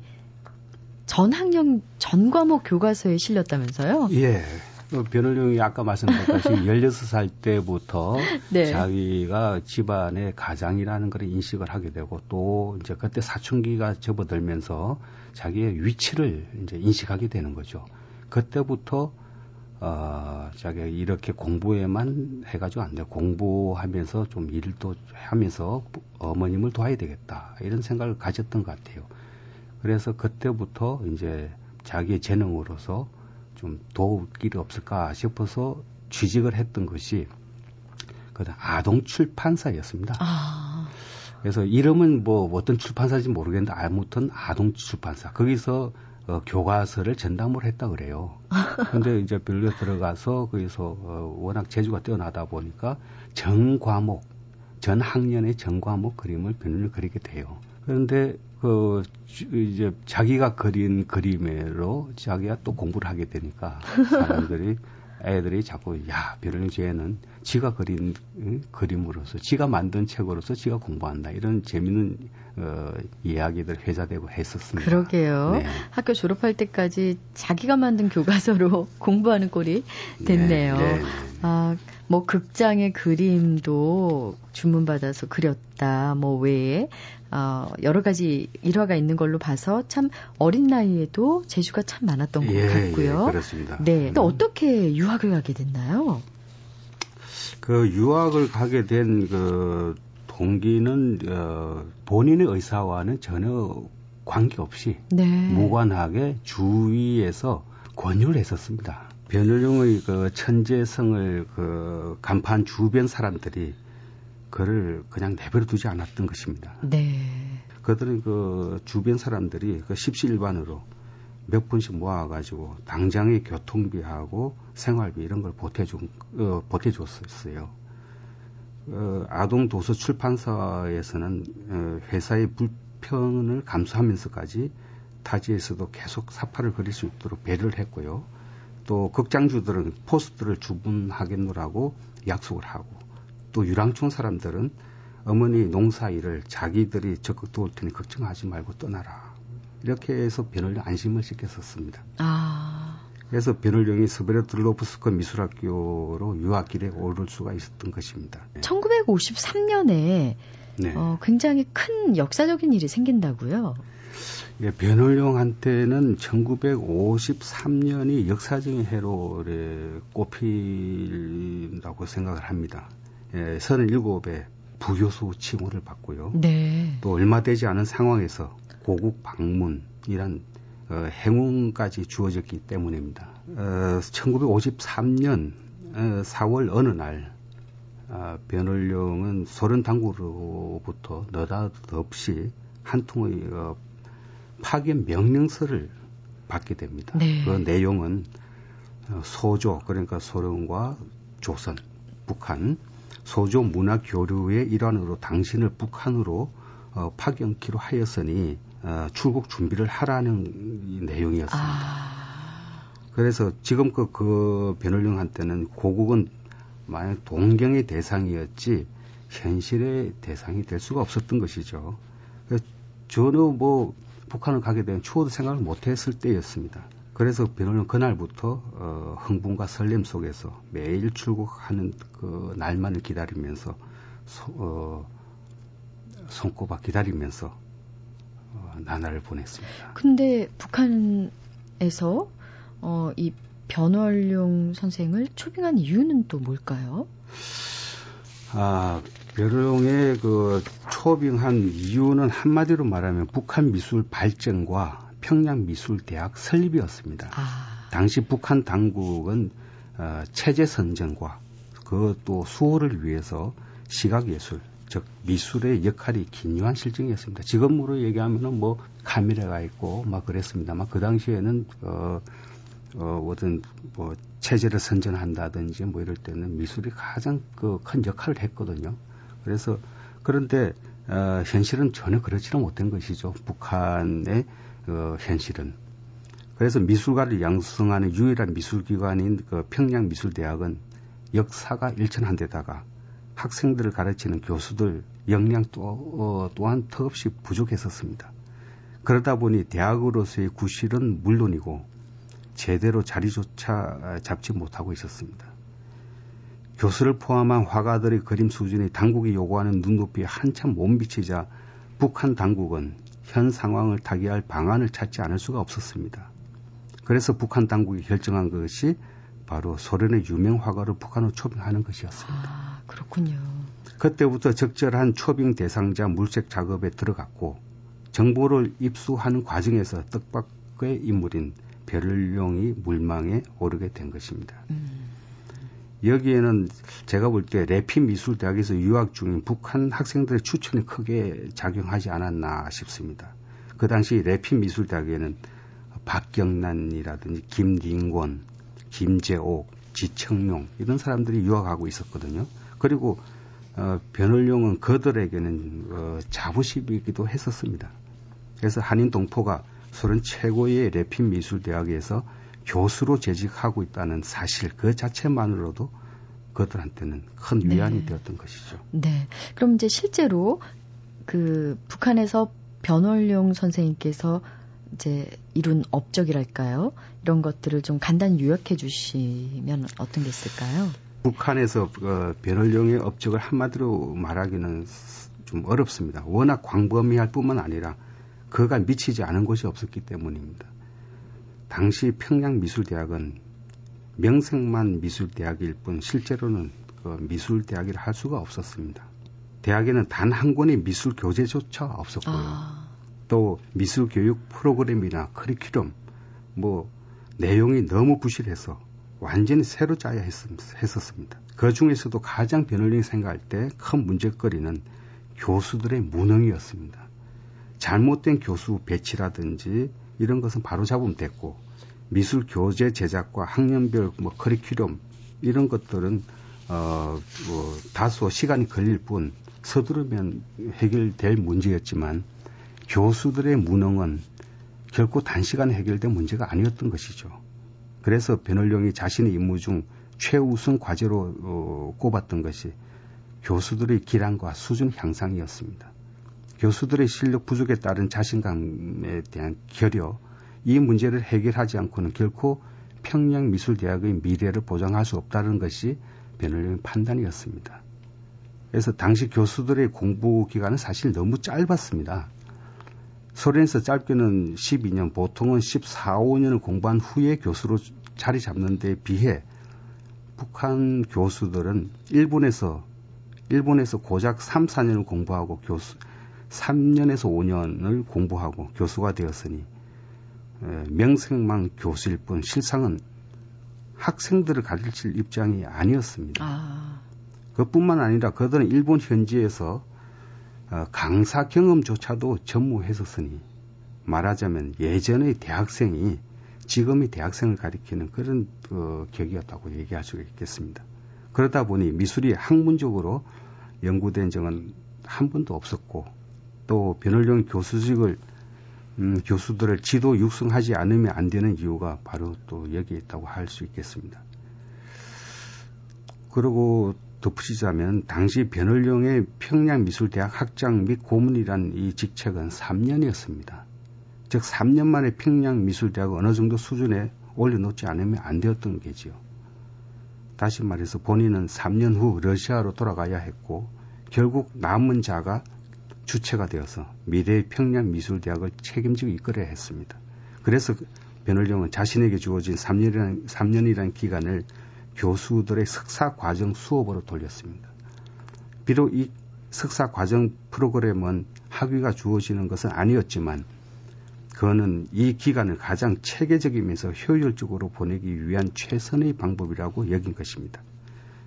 Speaker 1: 전 학년 전 과목 교과서에 실렸다면서요?
Speaker 4: 예. 그 변호령이 아까 말씀드렸다시피 16살 때부터 네. 자기가 집안의 가장이라는 걸 인식을 하게 되고 또 이제 그때 사춘기가 접어들면서 자기의 위치를 이제 인식하게 되는 거죠. 그때부터 어, 자기가 이렇게 공부에만 해가지고 안 돼. 공부하면서 좀 일도 하면서 어머님을 도와야 되겠다. 이런 생각을 가졌던 것 같아요. 그래서 그때부터 이제 자기의 재능으로서 좀 도울 길이 없을까 싶어서 취직을 했던 것이 그 아동 출판사였습니다. 아. 그래서 이름은 뭐 어떤 출판사인지 모르겠는데 아무튼 아동 출판사. 거기서 어, 교과서를 전담을 했다 그래요. 근데 이제 별로 들어가서 거기서 어, 워낙 재주가 뛰어나다 보니까 전 과목, 전 학년의 전 과목 그림을 변을 그리게 돼요. 그런데 그 이제 자기가 그린 그림으로 자기가 또 공부를 하게 되니까 사람들이 애들이 자꾸 야 쟤는 지가 그린 응? 그림으로서 지가 만든 책으로서 지가 공부한다 이런 재미있는 어, 이야기들 회자되고 했었습니다.
Speaker 1: 그러게요. 네. 학교 졸업할 때까지 자기가 만든 교과서로 공부하는 꼴이 됐네요. 네, 네. 아, 뭐 극장의 그림도 주문받아서 그렸다. 뭐 외에 어, 여러 가지 일화가 있는 걸로 봐서 참 어린 나이에도 재주가 참 많았던 것 예, 같고요.
Speaker 4: 예, 그렇습니다.
Speaker 1: 네. 또 어떻게 유학을 가게 됐나요?
Speaker 4: 그 유학을 가게 된 그 동기는 어, 본인의 의사와는 전혀 관계없이 네. 무관하게 주위에서 권유를 했었습니다. 변을룡의 그 천재성을 그 간판 주변 사람들이 그를 그냥 내버려 두지 않았던 것입니다. 네. 그들은 그 주변 사람들이 그 십시일반으로 몇 분씩 모아가지고 당장의 교통비하고 생활비 이런 걸 보태준, 어, 보태줬었어요. 어, 아동 도서 출판사에서는 어, 회사의 불편을 감수하면서까지 타지에서도 계속 사파를 그릴 수 있도록 배려를 했고요. 또 극장주들은 포스트를 주문하겠노라고 약속을 하고 또 유랑촌 사람들은 어머니 농사 일을 자기들이 적극 도울 테니 걱정하지 말고 떠나라. 이렇게 해서 변호를 안심을 시켰었습니다. 아. 그래서 변호령이 스베르트로프스크 미술학교로 유학 길에 오를 수가 있었던 것입니다.
Speaker 1: 1953년에 네. 어, 굉장히 큰 역사적인 일이 생긴다고요?
Speaker 4: 예, 변호령한테는 1953년이 역사적인 해로에 꼽힌다고 생각을 합니다. 예, 37에 부교수 칭호를 받고요. 네. 또 얼마 되지 않은 상황에서 고국 방문이란 어, 행운까지 주어졌기 때문입니다. 어, 1953년 어, 4월 어느 날 어, 변월령은 소련 당국으로부터 너닷없이 한 통의 어, 파견 명령서를 받게 됩니다. 네. 그 내용은 어, 소조 그러니까 소련과 조선, 북한 소조 문화 교류의 일환으로 당신을 북한으로 어, 파견키로 하였으니 어, 출국 준비를 하라는 내용이었습니다. 아... 그래서 지금껏 그 변호령한테는 고국은 만약 동경의 대상이었지 현실의 대상이 될 수가 없었던 것이죠. 전혀 뭐 북한을 가게 된 추호도 생각을 못했을 때였습니다. 그래서 변호는 그날부터 어, 흥분과 설렘 속에서 매일 출국하는 그 날만을 기다리면서 소, 어, 손꼽아 기다리면서 어, 나날을 보냈습니다.
Speaker 1: 근데 북한에서 어, 이 변월룡 선생을 초빙한 이유는 또 뭘까요?
Speaker 4: 아, 변월룡의 그 초빙한 이유는 한마디로 말하면 북한 미술 발전과 평양 미술 대학 설립이었습니다. 아. 당시 북한 당국은 어, 체제 선전과 그또 수호를 위해서 시각 예술, 즉 미술의 역할이 긴요한 실정이었습니다. 지금으로 얘기하면은 뭐 카메라가 있고 막 그랬습니다만 그 당시에는 어, 어 어떤 뭐 체제를 선전한다든지 뭐 이럴 때는 미술이 가장 그 큰 역할을 했거든요. 그래서 그런데 어, 현실은 전혀 그렇지는 못한 것이죠. 북한의 어, 현실은. 그래서 미술가를 양성하는 유일한 미술기관인 그 평양미술대학은 역사가 일천한 데다가 학생들을 가르치는 교수들 역량 또, 어, 또한 턱없이 부족했었습니다. 그러다 보니 대학으로서의 구실은 물론이고 제대로 자리조차 잡지 못하고 있었습니다. 교수를 포함한 화가들의 그림 수준이 당국이 요구하는 눈높이에 한참 못 미치자 북한 당국은 현 상황을 타개할 방안을 찾지 않을 수가 없었습니다. 그래서 북한 당국이 결정한 것이 바로 소련의 유명 화가를 북한으로 초빙하는 것이었습니다.
Speaker 1: 아, 그렇군요.
Speaker 4: 그때부터 적절한 초빙 대상자 물색 작업에 들어갔고 정보를 입수하는 과정에서 뜻밖의 인물인 베를룡이 물망에 오르게 된 것입니다. 음. 여기에는 제가 볼 때 레피 미술대학에서 유학 중인 북한 학생들의 추천이 크게 작용하지 않았나 싶습니다. 그 당시 레피 미술대학에는 박경란이라든지 김lin권, 김재옥, 지청룡 이런 사람들이 유학하고 있었거든요. 그리고 어, 변월룡은 그들에게는 어, 자부심이기도 했었습니다. 그래서 한인 동포가 소련 최고의 레핀 미술대학에서 교수로 재직하고 있다는 사실 그 자체만으로도 그들한테는 큰 위안이 네. 되었던 것이죠.
Speaker 1: 네. 그럼 이제 실제로 그 북한에서 변월룡 선생님께서 이제 이룬 업적이랄까요? 이런 것들을 좀 간단히 요약해 주시면 어떤 게 있을까요?
Speaker 4: 북한에서 어, 변월룡의 업적을 한마디로 말하기는 좀 어렵습니다. 워낙 광범위할 뿐만 아니라 그가 미치지 않은 곳이 없었기 때문입니다. 당시 평양미술대학은 명색만 미술대학일 뿐 실제로는 그 미술대학이라 할 수가 없었습니다. 대학에는 단 한 권의 미술 교재조차 없었고요. 아. 또 미술 교육 프로그램이나 커리큘럼 뭐 내용이 너무 부실해서 완전히 새로 짜야 했었습니다. 그 중에서도 가장 변호령이 생각할 때 큰 문제거리는 교수들의 무능이었습니다. 잘못된 교수 배치라든지 이런 것은 바로 잡으면 됐고 미술 교재 제작과 학년별 뭐 커리큘럼 이런 것들은 어, 뭐 다소 시간이 걸릴 뿐 서두르면 해결될 문제였지만 교수들의 무능은 결코 단시간에 해결된 문제가 아니었던 것이죠. 그래서 변월령이 자신의 임무 중 최우선 과제로 어, 꼽았던 것이 교수들의 기량과 수준 향상이었습니다. 교수들의 실력 부족에 따른 자신감에 대한 결여, 이 문제를 해결하지 않고는 결코 평양 미술대학의 미래를 보장할 수 없다는 것이 변호령의 판단이었습니다. 그래서 당시 교수들의 공부 기간은 사실 너무 짧았습니다. 소련에서 짧게는 12년, 보통은 14, 5년을 공부한 후에 교수로 자리 잡는 데 비해 북한 교수들은 일본에서 일본에서 고작 3, 4년을 공부하고 교수 3년에서 5년을 공부하고 교수가 되었으니 명색만 교수일 뿐 실상은 학생들을 가르칠 입장이 아니었습니다. 아. 그뿐만 아니라 그들은 일본 현지에서 어, 강사 경험조차도 전무했었으니 말하자면 예전의 대학생이 지금의 대학생을 가리키는 그런 어, 격이었다고 얘기할 수 있겠습니다. 그러다 보니 미술이 학문적으로 연구된 적은 한 번도 없었고 또 변월용 교수직을 음, 교수들을 지도 육성하지 않으면 안 되는 이유가 바로 또 여기에 있다고 할 수 있겠습니다. 그리고 덧붙이자면 당시 변월룡의 평양미술대학 학장 및 고문이란 이 직책은 3년이었습니다. 즉 3년 만에 평양미술대학을 어느 정도 수준에 올려놓지 않으면 안 되었던 게지요. 다시 말해서 본인은 3년 후 러시아로 돌아가야 했고 결국 남은 자가 주체가 되어서 미래의 평양 미술대학을 책임지고 이끌어야 했습니다. 그래서 변월룡은 자신에게 주어진 3년이라는, 3년이라는 기간을 교수들의 석사 과정 수업으로 돌렸습니다. 비록 이 석사 과정 프로그램은 학위가 주어지는 것은 아니었지만 그는 이 기간을 가장 체계적이면서 효율적으로 보내기 위한 최선의 방법이라고 여긴 것입니다.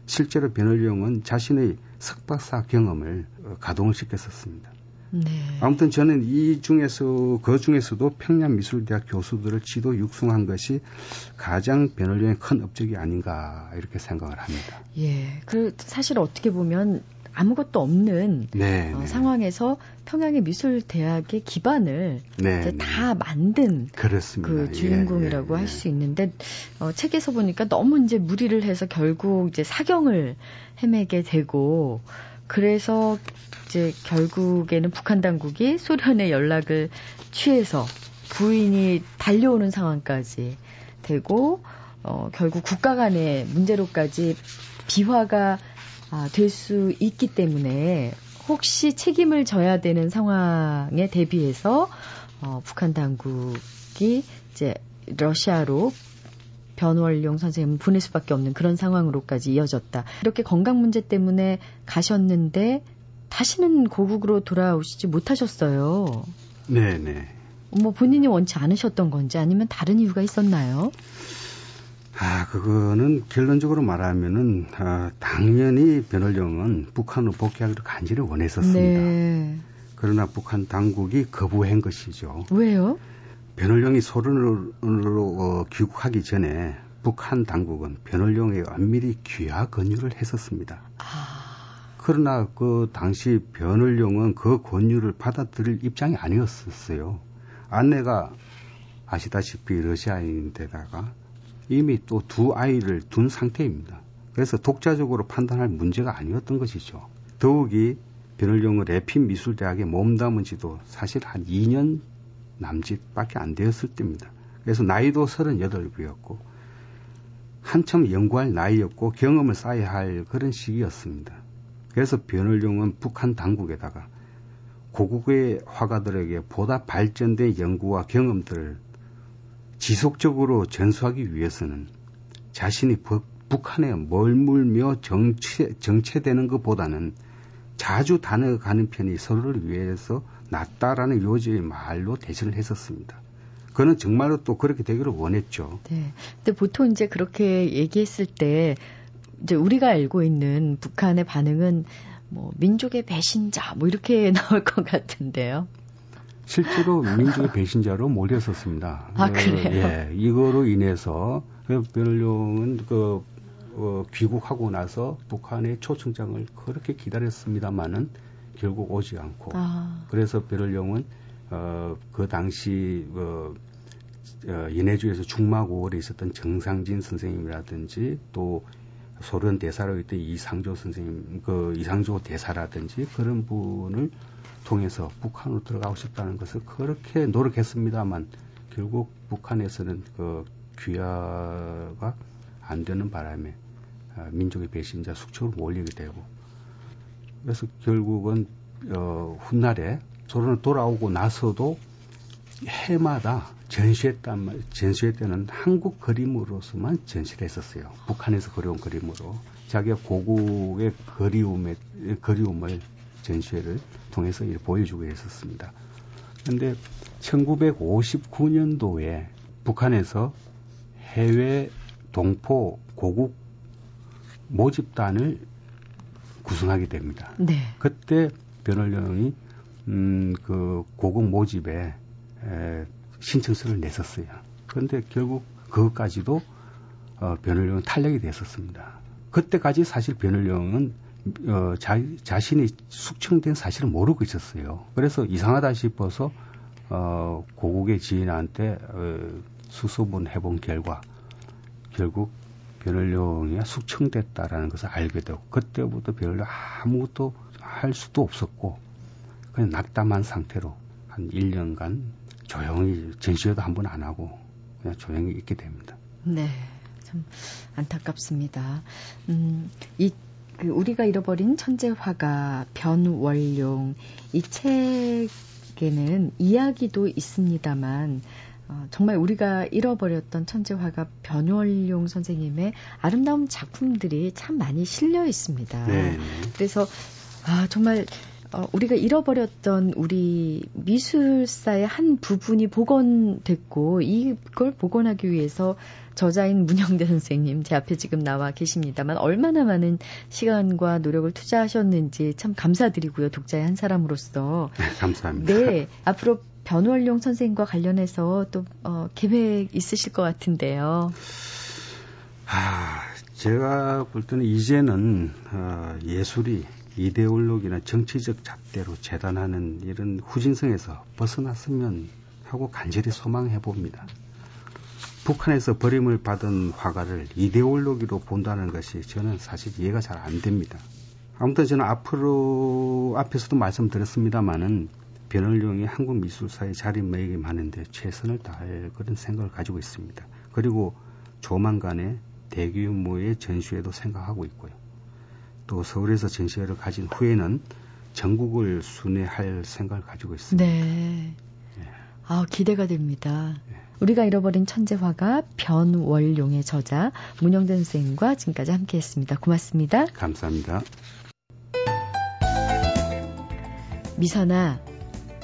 Speaker 4: 실제로 변월령은 자신의 석박사 경험을 가동을 시켰었습니다. 네. 아무튼 저는 이 중에서 그 중에서도 평양 미술대학 교수들을 지도 육성한 것이 가장 변호령의 큰 업적이 아닌가 이렇게 생각을 합니다.
Speaker 1: 예, 그 사실 어떻게 보면 아무것도 없는 네, 어, 네. 상황에서 평양의 미술대학의 기반을 네, 다 네. 만든 그렇습니다. 그 주인공이라고 예, 예, 할수 있는데 어, 책에서 보니까 너무 이제 무리를 해서 결국 이제 사경을 헤매게 되고 그래서 이제 결국에는 북한 당국이 소련의 연락을 취해서 부인이 달려오는 상황까지 되고 어, 결국 국가 간의 문제로까지 비화가 아, 될 수 있기 때문에 혹시 책임을 져야 되는 상황에 대비해서 어, 북한 당국이 이제 러시아로 변월용 선생님 보낼 수밖에 없는 그런 상황으로까지 이어졌다. 이렇게 건강 문제 때문에 가셨는데 다시는 고국으로 돌아오시지 못하셨어요.
Speaker 4: 네네.
Speaker 1: 뭐 본인이 원치 않으셨던 건지 아니면 다른 이유가 있었나요?
Speaker 4: 아, 그거는 결론적으로 말하면은, 아, 당연히 변월령은 북한으로 복귀하기를 간절히 원했었습니다. 네. 그러나 북한 당국이 거부한 것이죠.
Speaker 1: 왜요?
Speaker 4: 변월령이 소련으로 어, 귀국하기 전에 북한 당국은 변월령에 엄밀히 귀하 권유를 했었습니다. 아. 그러나 그 당시 변월령은 그 권유를 받아들일 입장이 아니었었어요. 아내가 아시다시피 러시아인데다가 이미 또 두 아이를 둔 상태입니다. 그래서 독자적으로 판단할 문제가 아니었던 것이죠. 더욱이 변월령은 래핀 미술대학에 몸담은 지도 사실 한 2년 남짓밖에 안 되었을 때입니다. 그래서 나이도 38이었고 한참 연구할 나이였고 경험을 쌓아야 할 그런 시기였습니다. 그래서 변월룡은 북한 당국에다가 고국의 화가들에게 보다 발전된 연구와 경험들을 지속적으로 전수하기 위해서는 자신이 북한에 멀물며 정체, 정체되는 것보다는 자주 다녀가는 편이 서로를 위해서 낫다라는 요지의 말로 대신을 했었습니다. 그는 정말로 또 그렇게 되기를 원했죠.
Speaker 1: 네. 근데 보통 이제 그렇게 얘기했을 때 이제 우리가 알고 있는 북한의 반응은 뭐 민족의 배신자 뭐 이렇게 나올 것 같은데요.
Speaker 4: 실제로 민족의 배신자로 몰렸었습니다.
Speaker 1: 아 그래요?
Speaker 4: 예, 이거로 인해서 그 베를룡은 그 어, 귀국하고 나서 북한의 초청장을 그렇게 기다렸습니다마는 결국 오지 않고 아. 그래서 베를룡은 어, 그 당시 어, 어, 연해주에서 중마고월에 있었던 정상진 선생님이라든지 또 소련 대사로 있던 이상조 선생님, 그 이상조 대사라든지 그런 분을 통해서 북한으로 들어가고 싶다는 것을 그렇게 노력했습니다만 결국 북한에서는 그 귀화가 안 되는 바람에 아, 민족의 배신자 숙청으로 몰리게 되고 그래서 결국은 어, 훗날에 소련을 돌아오고 나서도 해마다 전시했단 말, 전시회 때는 한국 그림으로서만 전시를 했었어요. 북한에서 그려온 그림으로. 자기가 고국의 그리움의, 그리움을 전시회를 통해서 보여주고 했었습니다. 그런데 1959년도에 북한에서 해외 동포 고국 모집단을 구성하게 됩니다.
Speaker 1: 네.
Speaker 4: 그때 변호령이 음, 그 고국 모집에 에, 신청서를 냈었어요. 그런데 결국 그것까지도 어, 변호령은 탄력이 됐었습니다. 그때까지 사실 변호령은 어, 자, 자신이 숙청된 사실을 모르고 있었어요. 그래서 이상하다 싶어서 어, 고국의 지인한테 어, 수소문 해본 결과 결국 변호령이 숙청됐다라는 것을 알게 되고 그때부터 변호령 아무것도 할 수도 없었고 그냥 낙담한 상태로 한 1년간 조용히 전시회도 한 번 안 하고 그냥 조용히 있게 됩니다.
Speaker 1: 네, 참 안타깝습니다. 음, 이 그 우리가 잃어버린 천재 화가 변월용 이 책에는 이야기도 있습니다만 어, 정말 우리가 잃어버렸던 천재 화가 변월용 선생님의 아름다운 작품들이 참 많이 실려 있습니다.
Speaker 4: 네.
Speaker 1: 그래서 아 정말 어, 우리가 잃어버렸던 우리 미술사의 한 부분이 복원됐고 이걸 복원하기 위해서 저자인 문영대 선생님 제 앞에 지금 나와 계십니다만 얼마나 많은 시간과 노력을 투자하셨는지 참 감사드리고요 독자의 한 사람으로서
Speaker 4: 네, 감사합니다.
Speaker 1: 네 앞으로 변월용 선생과 관련해서 또 어, 계획 있으실 것 같은데요.
Speaker 4: 아 제가 볼 때는 이제는 어, 예술이 이데올로기나 정치적 잣대로 재단하는 이런 후진성에서 벗어났으면 하고 간절히 소망해 봅니다. 북한에서 버림을 받은 화가를 이데올로기로 본다는 것이 저는 사실 이해가 잘 안 됩니다. 아무튼 저는 앞으로 앞에서도 말씀드렸습니다마는 변월룡이 한국 미술사의 자리매김하는데 최선을 다할 그런 생각을 가지고 있습니다. 그리고 조만간에 대규모의 전시회도 생각하고 있고요. 또 서울에서 전시회를 가진 후에는 전국을 순회할 생각을 가지고 있습니다.
Speaker 1: 네. 아, 기대가 됩니다. 우리가 잃어버린 천재 화가 변월용의 저자 문영된 선생님과 지금까지 함께 했습니다. 고맙습니다.
Speaker 4: 감사합니다.
Speaker 1: 미선아,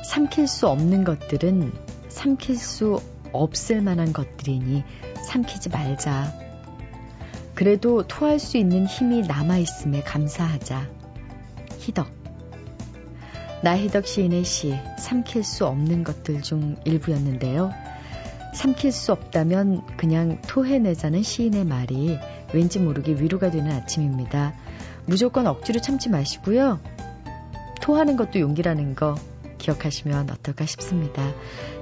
Speaker 1: 삼킬 수 없는 것들은 삼킬 수 없을 만한 것들이니 삼키지 말자. 그래도 토할 수 있는 힘이 남아있음에 감사하자. 희덕. 나희덕 시인의 시, 삼킬 수 없는 것들 중 일부였는데요. 삼킬 수 없다면 그냥 토해내자는 시인의 말이 왠지 모르게 위로가 되는 아침입니다. 무조건 억지로 참지 마시고요. 토하는 것도 용기라는 거 기억하시면 어떨까 싶습니다.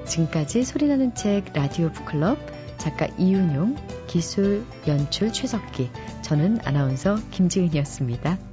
Speaker 1: 지금까지 소리나는 책 라디오 북클럽 작가 이윤용, 기술, 연출 최석기, 저는 아나운서 김지은이었습니다.